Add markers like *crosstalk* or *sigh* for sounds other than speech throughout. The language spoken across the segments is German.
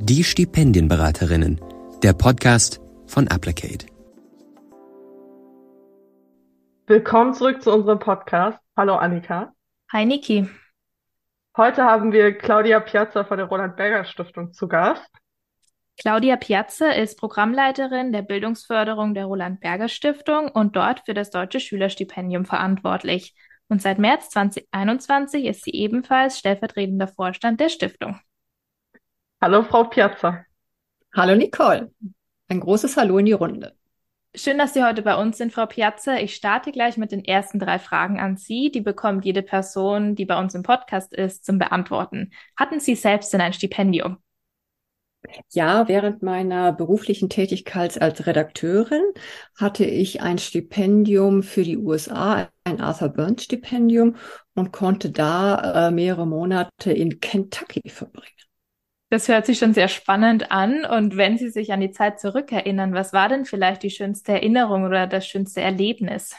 Die Stipendienberaterinnen, der Podcast von Applicate. Willkommen zurück zu unserem Podcast. Hallo Annika. Hi Niki. Heute haben wir Claudia Piazza von der Roland Berger Stiftung zu Gast. Claudia Piazza ist Programmleiterin der Bildungsförderung der Roland Berger Stiftung und dort für das Deutsche Schülerstipendium verantwortlich. Und seit März 2021 ist sie ebenfalls stellvertretender Vorstand der Stiftung. Hallo Frau Piazza. Hallo Nicole. Ein großes Hallo in die Runde. Schön, dass Sie heute bei uns sind, Frau Piazza. Ich starte gleich mit den ersten drei Fragen an Sie. Die bekommt jede Person, die bei uns im Podcast ist, zum Beantworten. Hatten Sie selbst denn ein Stipendium? Ja, während meiner beruflichen Tätigkeit als Redakteurin hatte ich ein Stipendium für die USA, ein Arthur Burns Stipendium und konnte da äh, mehrere Monate in Kentucky verbringen. Das hört sich schon sehr spannend an. Und wenn Sie sich an die Zeit zurückerinnern, was war denn vielleicht die schönste Erinnerung oder das schönste Erlebnis?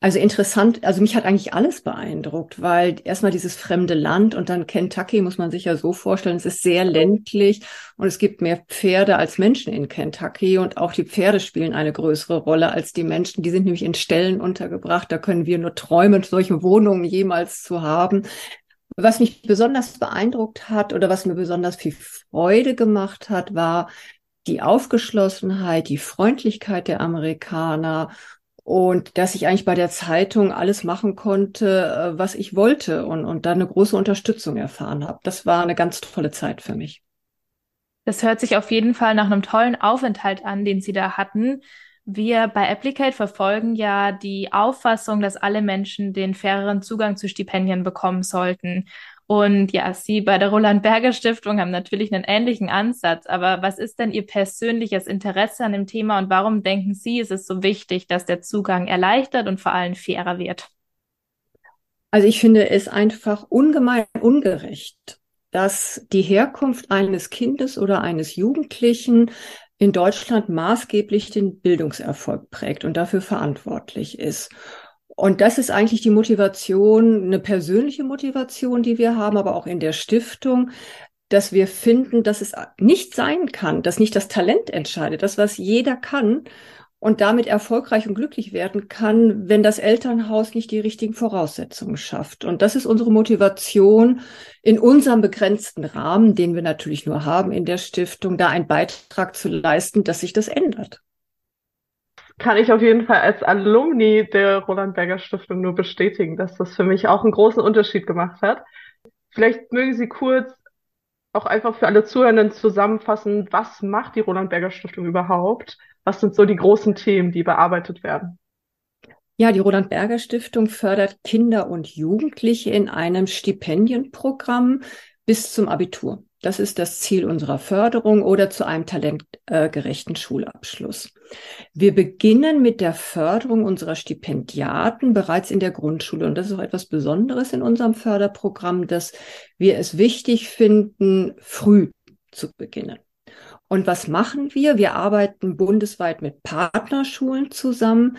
Also interessant, also mich hat eigentlich alles beeindruckt, weil erstmal dieses fremde Land und dann Kentucky muss man sich ja so vorstellen, es ist sehr ländlich und es gibt mehr Pferde als Menschen in Kentucky und auch die Pferde spielen eine größere Rolle als die Menschen. Die sind nämlich in Ställen untergebracht, da können wir nur träumen, solche Wohnungen jemals zu haben. Was mich besonders beeindruckt hat oder was mir besonders viel Freude gemacht hat, war die Aufgeschlossenheit, die Freundlichkeit der Amerikaner und dass ich eigentlich bei der Zeitung alles machen konnte, äh, was ich wollte und, und da eine große Unterstützung erfahren habe. Das war eine ganz tolle Zeit für mich. Das hört sich auf jeden Fall nach einem tollen Aufenthalt an, den Sie da hatten. Wir bei Applicate verfolgen ja die Auffassung, dass alle Menschen den faireren Zugang zu Stipendien bekommen sollten. Und ja, Sie bei der Roland Berger Stiftung haben natürlich einen ähnlichen Ansatz. Aber was ist denn Ihr persönliches Interesse an dem Thema und warum denken Sie, ist es so wichtig, dass der Zugang erleichtert und vor allem fairer wird? Also ich finde es einfach ungemein ungerecht, dass die Herkunft eines Kindes oder eines Jugendlichen in Deutschland maßgeblich den Bildungserfolg prägt und dafür verantwortlich ist. Und das ist eigentlich die Motivation, eine persönliche Motivation, die wir haben, aber auch in der Stiftung, dass wir finden, dass es nicht sein kann, dass nicht das Talent entscheidet, das, was jeder kann und damit erfolgreich und glücklich werden kann, wenn das Elternhaus nicht die richtigen Voraussetzungen schafft. Und das ist unsere Motivation in unserem begrenzten Rahmen, den wir natürlich nur haben in der Stiftung, da einen Beitrag zu leisten, dass sich das ändert kann ich auf jeden Fall als Alumni der Roland Berger Stiftung nur bestätigen, dass das für mich auch einen großen Unterschied gemacht hat. Vielleicht mögen Sie kurz auch einfach für alle Zuhörenden zusammenfassen, was macht die Roland Berger Stiftung überhaupt? Was sind so die großen Themen, die bearbeitet werden? Ja, die Roland Berger Stiftung fördert Kinder und Jugendliche in einem Stipendienprogramm bis zum Abitur. Das ist das Ziel unserer Förderung oder zu einem talentgerechten Schulabschluss. Wir beginnen mit der Förderung unserer Stipendiaten bereits in der Grundschule. Und das ist auch etwas Besonderes in unserem Förderprogramm, dass wir es wichtig finden, früh zu beginnen. Und was machen wir? Wir arbeiten bundesweit mit Partnerschulen zusammen,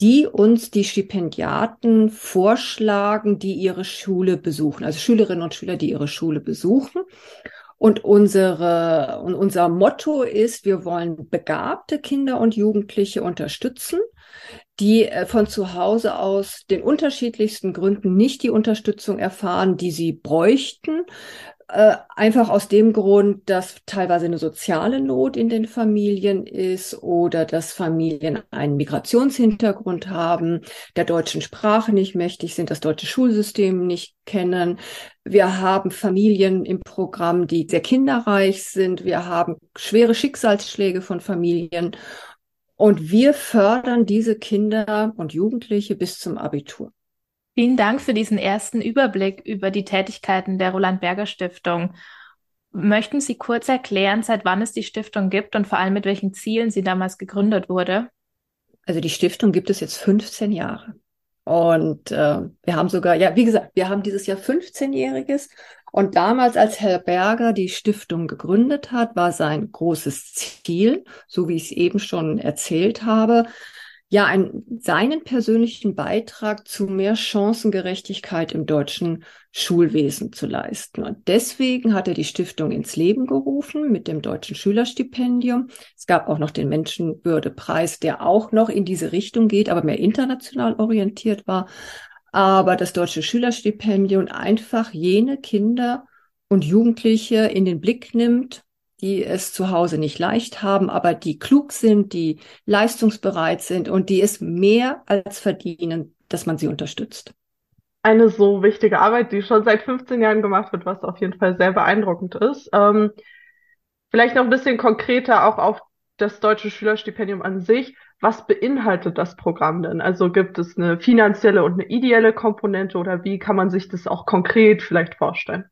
die uns die Stipendiaten vorschlagen, die ihre Schule besuchen, also Schülerinnen und Schüler, die ihre Schule besuchen. Und unsere, unser Motto ist, wir wollen begabte Kinder und Jugendliche unterstützen, die äh, von zu Hause aus den unterschiedlichsten Gründen nicht die Unterstützung erfahren, die sie bräuchten, äh, einfach aus dem Grund, dass teilweise eine soziale Not in den Familien ist oder dass Familien einen Migrationshintergrund haben, der deutschen Sprache nicht mächtig sind, das deutsche Schulsystem nicht kennen. Wir haben Familien im Programm, die sehr kinderreich sind. Wir haben schwere Schicksalsschläge von Familien. Und wir fördern diese Kinder und Jugendliche bis zum Abitur. Vielen Dank für diesen ersten Überblick über die Tätigkeiten der Roland Berger Stiftung. Möchten Sie kurz erklären, seit wann es die Stiftung gibt und vor allem mit welchen Zielen sie damals gegründet wurde? Also die Stiftung gibt es jetzt 15 Jahre. Und äh, wir haben sogar, ja, wie gesagt, wir haben dieses Jahr 15-jähriges. Und damals, als Herr Berger die Stiftung gegründet hat, war sein großes Ziel, so wie ich es eben schon erzählt habe, ja, ein, seinen persönlichen Beitrag zu mehr Chancengerechtigkeit im deutschen Schulwesen zu leisten. Und deswegen hat er die Stiftung ins Leben gerufen mit dem Deutschen Schülerstipendium. Es gab auch noch den Menschenwürdepreis, der auch noch in diese Richtung geht, aber mehr international orientiert war. Aber das Deutsche Schülerstipendium einfach jene Kinder und Jugendliche in den Blick nimmt, die es zu Hause nicht leicht haben, aber die klug sind, die leistungsbereit sind und die es mehr als verdienen, dass man sie unterstützt. Eine so wichtige Arbeit, die schon seit 15 Jahren gemacht wird, was auf jeden Fall sehr beeindruckend ist. Ähm, vielleicht noch ein bisschen konkreter auch auf das Deutsche Schülerstipendium an sich. Was beinhaltet das Programm denn? Also gibt es eine finanzielle und eine ideelle Komponente oder wie kann man sich das auch konkret vielleicht vorstellen?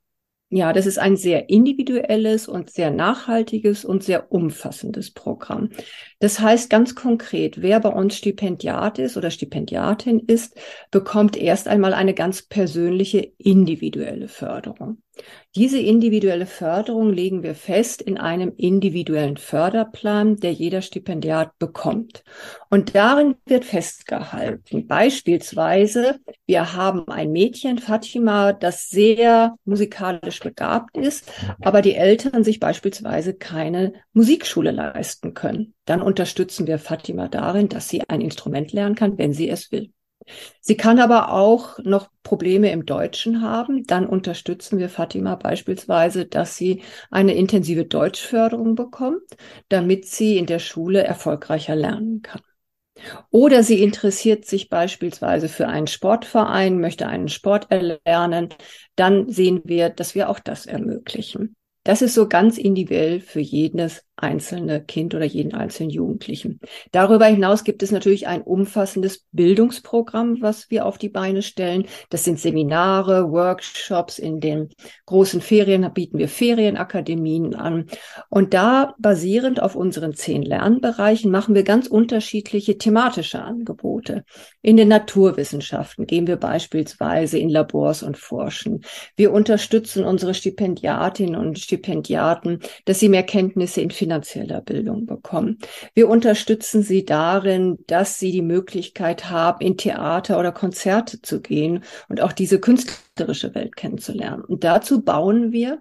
Ja, das ist ein sehr individuelles und sehr nachhaltiges und sehr umfassendes Programm. Das heißt ganz konkret, wer bei uns Stipendiat ist oder Stipendiatin ist, bekommt erst einmal eine ganz persönliche individuelle Förderung. Diese individuelle Förderung legen wir fest in einem individuellen Förderplan, der jeder Stipendiat bekommt. Und darin wird festgehalten, beispielsweise, wir haben ein Mädchen, Fatima, das sehr musikalisch begabt ist, aber die Eltern sich beispielsweise keine Musikschule leisten können. Dann unterstützen wir Fatima darin, dass sie ein Instrument lernen kann, wenn sie es will. Sie kann aber auch noch Probleme im Deutschen haben. Dann unterstützen wir Fatima beispielsweise, dass sie eine intensive Deutschförderung bekommt, damit sie in der Schule erfolgreicher lernen kann. Oder sie interessiert sich beispielsweise für einen Sportverein, möchte einen Sport erlernen. Dann sehen wir, dass wir auch das ermöglichen. Das ist so ganz individuell für jedes einzelne Kind oder jeden einzelnen Jugendlichen. Darüber hinaus gibt es natürlich ein umfassendes Bildungsprogramm, was wir auf die Beine stellen. Das sind Seminare, Workshops. In den großen Ferien bieten wir Ferienakademien an. Und da basierend auf unseren zehn Lernbereichen machen wir ganz unterschiedliche thematische Angebote. In den Naturwissenschaften gehen wir beispielsweise in Labors und forschen. Wir unterstützen unsere Stipendiatinnen und Stipendiaten, dass sie mehr Kenntnisse in finanzieller Bildung bekommen. Wir unterstützen sie darin, dass sie die Möglichkeit haben, in Theater oder Konzerte zu gehen und auch diese künstlerische Welt kennenzulernen. Und dazu bauen wir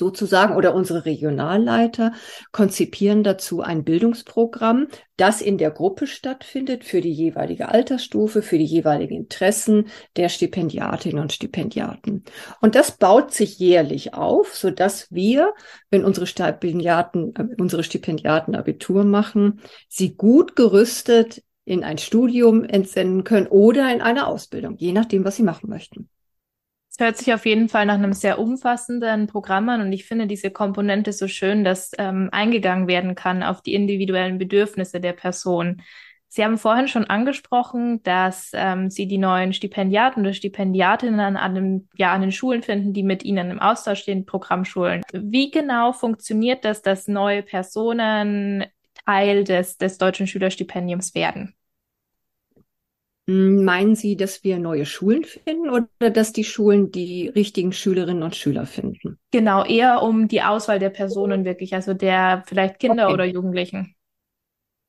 sozusagen oder unsere Regionalleiter konzipieren dazu ein Bildungsprogramm, das in der Gruppe stattfindet für die jeweilige Altersstufe, für die jeweiligen Interessen der Stipendiatinnen und Stipendiaten. Und das baut sich jährlich auf, so dass wir, wenn unsere Stipendiaten, äh, unsere Stipendiaten Abitur machen, sie gut gerüstet in ein Studium entsenden können oder in eine Ausbildung, je nachdem, was sie machen möchten hört sich auf jeden Fall nach einem sehr umfassenden Programm an und ich finde diese Komponente so schön, dass ähm, eingegangen werden kann auf die individuellen Bedürfnisse der Person. Sie haben vorhin schon angesprochen, dass ähm, Sie die neuen Stipendiaten oder Stipendiatinnen an, dem, ja, an den Schulen finden, die mit Ihnen im Austausch stehen, Programmschulen. Wie genau funktioniert das, dass neue Personen Teil des, des Deutschen Schülerstipendiums werden? Hm, meinen Sie, dass wir neue Schulen finden oder dass die Schulen die richtigen Schülerinnen und Schüler finden? Genau, eher um die Auswahl der Personen wirklich, also der vielleicht Kinder okay. oder Jugendlichen.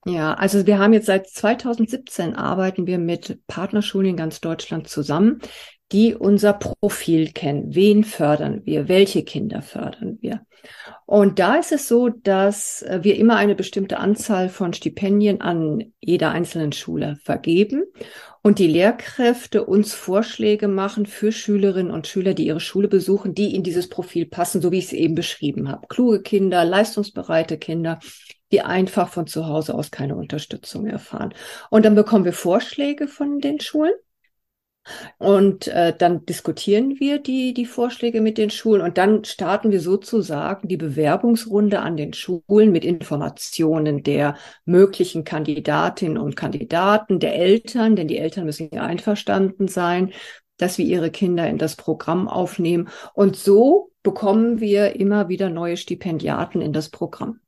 Ja, also wir haben jetzt seit 2017 arbeiten wir mit Partnerschulen in ganz Deutschland zusammen, die unser Profil kennen. Wen fördern wir? Welche Kinder fördern wir? Und da ist es so, dass äh, wir immer eine bestimmte Anzahl von Stipendien an jeder einzelnen Schule vergeben und die Lehrkräfte uns Vorschläge machen für Schülerinnen und Schüler, die ihre Schule besuchen, die in dieses Profil passen, so wie ich es eben beschrieben habe. Kluge Kinder, leistungsbereite Kinder, die einfach von zu Hause aus keine Unterstützung erfahren. Und dann bekommen wir Vorschläge von den Schulen und äh, dann diskutieren wir die, die Vorschläge mit den Schulen und dann starten wir sozusagen die Bewerbungsrunde an den Schulen mit Informationen der möglichen Kandidatinnen und Kandidaten, der Eltern, denn die Eltern müssen ja einverstanden sein, dass wir ihre Kinder in das Programm aufnehmen. Und so bekommen wir immer wieder neue Stipendiaten in das Programm.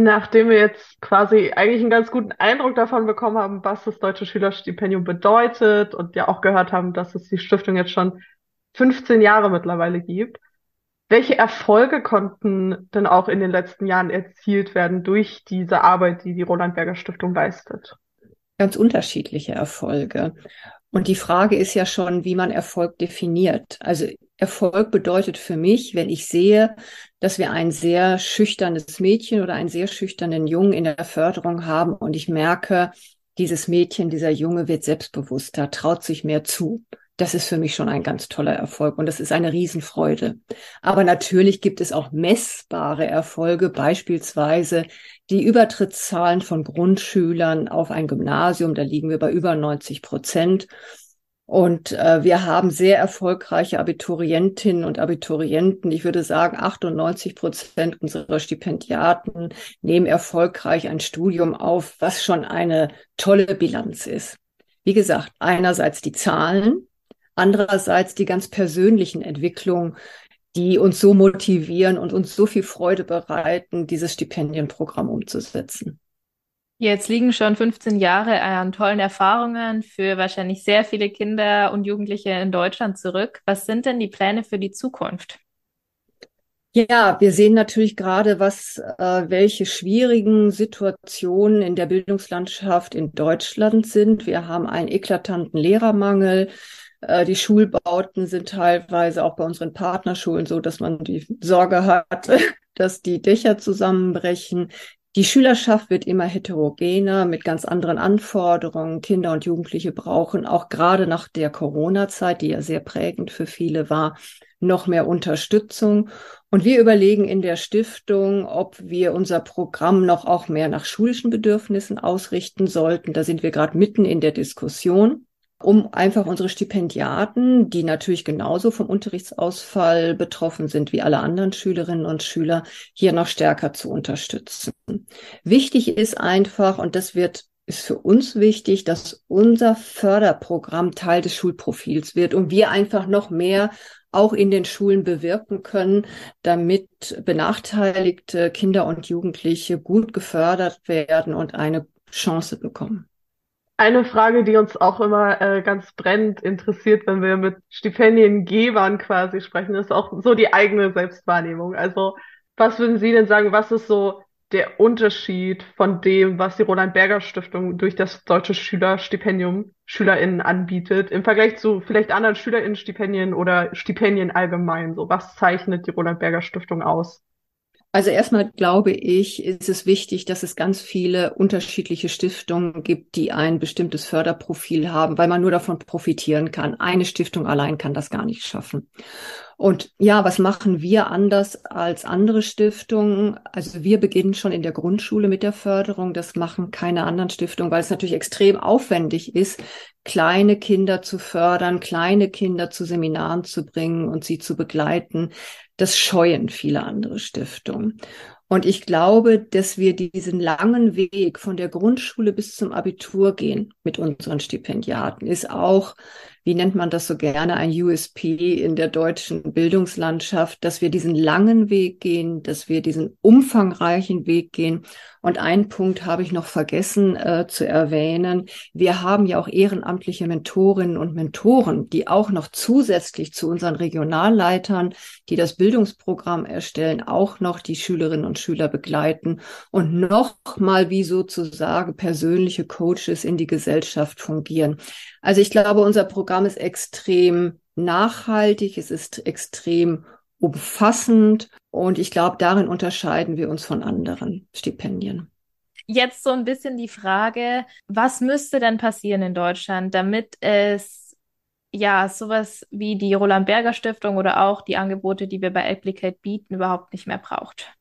Nachdem wir jetzt quasi eigentlich einen ganz guten Eindruck davon bekommen haben, was das Deutsche Schülerstipendium bedeutet und ja auch gehört haben, dass es die Stiftung jetzt schon 15 Jahre mittlerweile gibt, welche Erfolge konnten denn auch in den letzten Jahren erzielt werden durch diese Arbeit, die die Roland Berger Stiftung leistet? ganz unterschiedliche Erfolge. Und die Frage ist ja schon, wie man Erfolg definiert. Also Erfolg bedeutet für mich, wenn ich sehe, dass wir ein sehr schüchternes Mädchen oder einen sehr schüchternen Jungen in der Förderung haben und ich merke, dieses Mädchen, dieser Junge wird selbstbewusster, traut sich mehr zu. Das ist für mich schon ein ganz toller Erfolg und das ist eine Riesenfreude. Aber natürlich gibt es auch messbare Erfolge, beispielsweise die Übertrittszahlen von Grundschülern auf ein Gymnasium. Da liegen wir bei über 90 Prozent. Und äh, wir haben sehr erfolgreiche Abiturientinnen und Abiturienten. Ich würde sagen, 98 Prozent unserer Stipendiaten nehmen erfolgreich ein Studium auf, was schon eine tolle Bilanz ist. Wie gesagt, einerseits die Zahlen, Andererseits die ganz persönlichen Entwicklungen, die uns so motivieren und uns so viel Freude bereiten, dieses Stipendienprogramm umzusetzen. Jetzt liegen schon 15 Jahre an tollen Erfahrungen für wahrscheinlich sehr viele Kinder und Jugendliche in Deutschland zurück. Was sind denn die Pläne für die Zukunft? Ja, wir sehen natürlich gerade, was äh, welche schwierigen Situationen in der Bildungslandschaft in Deutschland sind. Wir haben einen eklatanten Lehrermangel. Äh, die Schulbauten sind teilweise auch bei unseren Partnerschulen so, dass man die Sorge hat, *laughs* dass die Dächer zusammenbrechen. Die Schülerschaft wird immer heterogener mit ganz anderen Anforderungen. Kinder und Jugendliche brauchen auch gerade nach der Corona-Zeit, die ja sehr prägend für viele war, noch mehr Unterstützung. Und wir überlegen in der Stiftung, ob wir unser Programm noch auch mehr nach schulischen Bedürfnissen ausrichten sollten. Da sind wir gerade mitten in der Diskussion um einfach unsere Stipendiaten, die natürlich genauso vom Unterrichtsausfall betroffen sind wie alle anderen Schülerinnen und Schüler, hier noch stärker zu unterstützen. Wichtig ist einfach, und das wird ist für uns wichtig, dass unser Förderprogramm Teil des Schulprofils wird und wir einfach noch mehr auch in den Schulen bewirken können, damit benachteiligte Kinder und Jugendliche gut gefördert werden und eine Chance bekommen. Eine Frage, die uns auch immer äh, ganz brennend interessiert, wenn wir mit Stipendiengebern quasi sprechen, ist auch so die eigene Selbstwahrnehmung. Also was würden Sie denn sagen, was ist so der Unterschied von dem, was die Roland Berger Stiftung durch das Deutsche Schülerstipendium SchülerInnen anbietet, im Vergleich zu vielleicht anderen SchülerInnen-Stipendien oder Stipendien allgemein? So, was zeichnet die Roland Berger Stiftung aus? Also erstmal glaube ich, ist es wichtig, dass es ganz viele unterschiedliche Stiftungen gibt, die ein bestimmtes Förderprofil haben, weil man nur davon profitieren kann. Eine Stiftung allein kann das gar nicht schaffen. Und ja, was machen wir anders als andere Stiftungen? Also wir beginnen schon in der Grundschule mit der Förderung. Das machen keine anderen Stiftungen, weil es natürlich extrem aufwendig ist, kleine Kinder zu fördern, kleine Kinder zu Seminaren zu bringen und sie zu begleiten. Das scheuen viele andere Stiftungen. Und ich glaube, dass wir diesen langen Weg von der Grundschule bis zum Abitur gehen mit unseren Stipendiaten, ist auch wie nennt man das so gerne, ein USP in der deutschen Bildungslandschaft, dass wir diesen langen Weg gehen, dass wir diesen umfangreichen Weg gehen. Und einen Punkt habe ich noch vergessen äh, zu erwähnen. Wir haben ja auch ehrenamtliche Mentorinnen und Mentoren, die auch noch zusätzlich zu unseren Regionalleitern, die das Bildungsprogramm erstellen, auch noch die Schülerinnen und Schüler begleiten und noch mal wie sozusagen persönliche Coaches in die Gesellschaft fungieren. Also ich glaube, unser Programm ist extrem nachhaltig, es ist extrem umfassend und ich glaube, darin unterscheiden wir uns von anderen Stipendien. Jetzt so ein bisschen die Frage, was müsste denn passieren in Deutschland, damit es ja sowas wie die Roland Berger Stiftung oder auch die Angebote, die wir bei Applicate bieten, überhaupt nicht mehr braucht?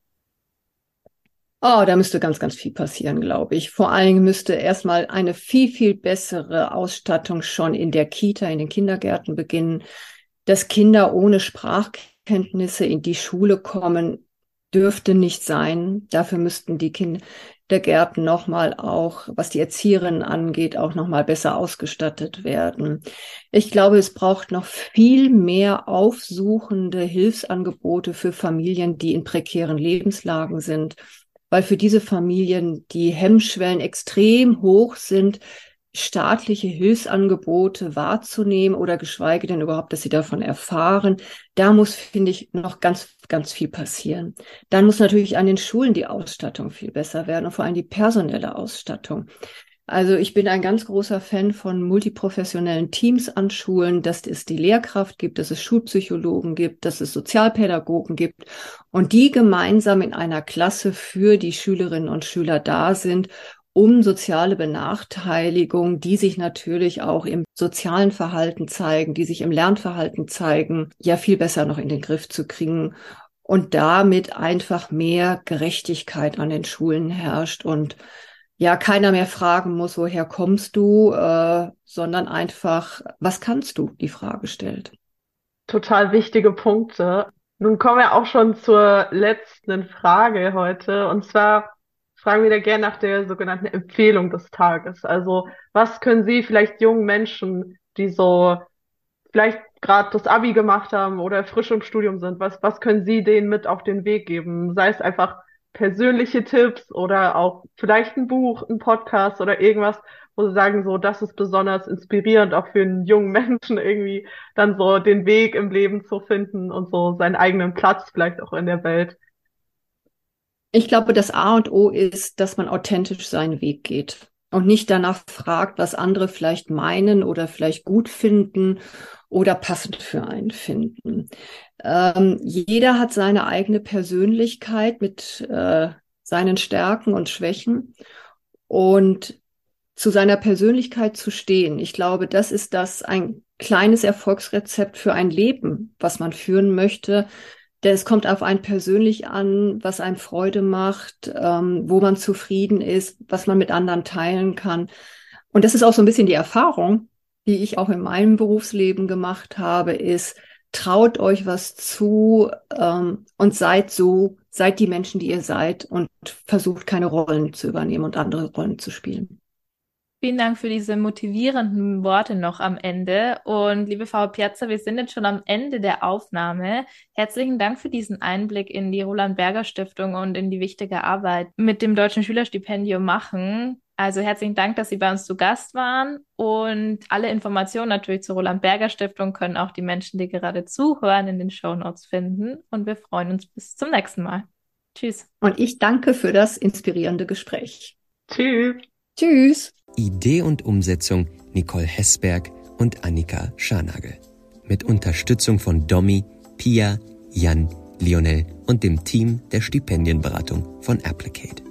Oh, da müsste ganz, ganz viel passieren, glaube ich. Vor allen Dingen müsste erstmal eine viel, viel bessere Ausstattung schon in der Kita, in den Kindergärten beginnen, dass Kinder ohne Sprachkenntnisse in die Schule kommen, dürfte nicht sein. Dafür müssten die Kindergärten nochmal auch, was die Erzieherinnen angeht, auch nochmal besser ausgestattet werden. Ich glaube, es braucht noch viel mehr aufsuchende Hilfsangebote für Familien, die in prekären Lebenslagen sind weil für diese Familien die Hemmschwellen extrem hoch sind, staatliche Hilfsangebote wahrzunehmen oder geschweige denn überhaupt, dass sie davon erfahren. Da muss, finde ich, noch ganz, ganz viel passieren. Dann muss natürlich an den Schulen die Ausstattung viel besser werden und vor allem die personelle Ausstattung. Also ich bin ein ganz großer Fan von multiprofessionellen Teams an Schulen, dass es die Lehrkraft gibt, dass es Schulpsychologen gibt, dass es Sozialpädagogen gibt und die gemeinsam in einer Klasse für die Schülerinnen und Schüler da sind, um soziale Benachteiligung, die sich natürlich auch im sozialen Verhalten zeigen, die sich im Lernverhalten zeigen, ja viel besser noch in den Griff zu kriegen und damit einfach mehr Gerechtigkeit an den Schulen herrscht und ja keiner mehr fragen muss, woher kommst du, äh, sondern einfach, was kannst du, die Frage stellt. Total wichtige Punkte. Nun kommen wir auch schon zur letzten Frage heute. Und zwar fragen wir da gerne nach der sogenannten Empfehlung des Tages. Also was können Sie vielleicht jungen Menschen, die so vielleicht gerade das Abi gemacht haben oder frisch im Studium sind, was, was können Sie denen mit auf den Weg geben? Sei es einfach persönliche Tipps oder auch vielleicht ein Buch, ein Podcast oder irgendwas, wo sie sagen, so, das ist besonders inspirierend, auch für einen jungen *laughs* Menschen irgendwie dann so den Weg im Leben zu finden und so seinen eigenen Platz vielleicht auch in der Welt. Ich glaube, das A und O ist, dass man authentisch seinen Weg geht und nicht danach fragt, was andere vielleicht meinen oder vielleicht gut finden oder passend für einen finden. Ähm, jeder hat seine eigene Persönlichkeit mit äh, seinen Stärken und Schwächen und zu seiner Persönlichkeit zu stehen. Ich glaube, das ist das ein kleines Erfolgsrezept für ein Leben, was man führen möchte. Denn es kommt auf einen persönlich an, was einem Freude macht, ähm, wo man zufrieden ist, was man mit anderen teilen kann. Und das ist auch so ein bisschen die Erfahrung, die ich auch in meinem Berufsleben gemacht habe, ist, traut euch was zu ähm, und seid so, seid die Menschen, die ihr seid und versucht keine Rollen zu übernehmen und andere Rollen zu spielen. Vielen Dank für diese motivierenden Worte noch am Ende. Und liebe Frau Piazza, wir sind jetzt schon am Ende der Aufnahme. Herzlichen Dank für diesen Einblick in die Roland Berger Stiftung und in die wichtige Arbeit mit dem Deutschen Schülerstipendium machen. Also herzlichen Dank, dass Sie bei uns zu Gast waren und alle Informationen natürlich zur Roland Berger Stiftung können auch die Menschen, die gerade zuhören, in den Show Notes finden. Und wir freuen uns bis zum nächsten Mal. Tschüss. Und ich danke für das inspirierende Gespräch. Tschüss. Tschüss. Idee und Umsetzung Nicole Hessberg und Annika Scharnagel. Mit Unterstützung von Domi, Pia, Jan, Lionel und dem Team der Stipendienberatung von Applicate.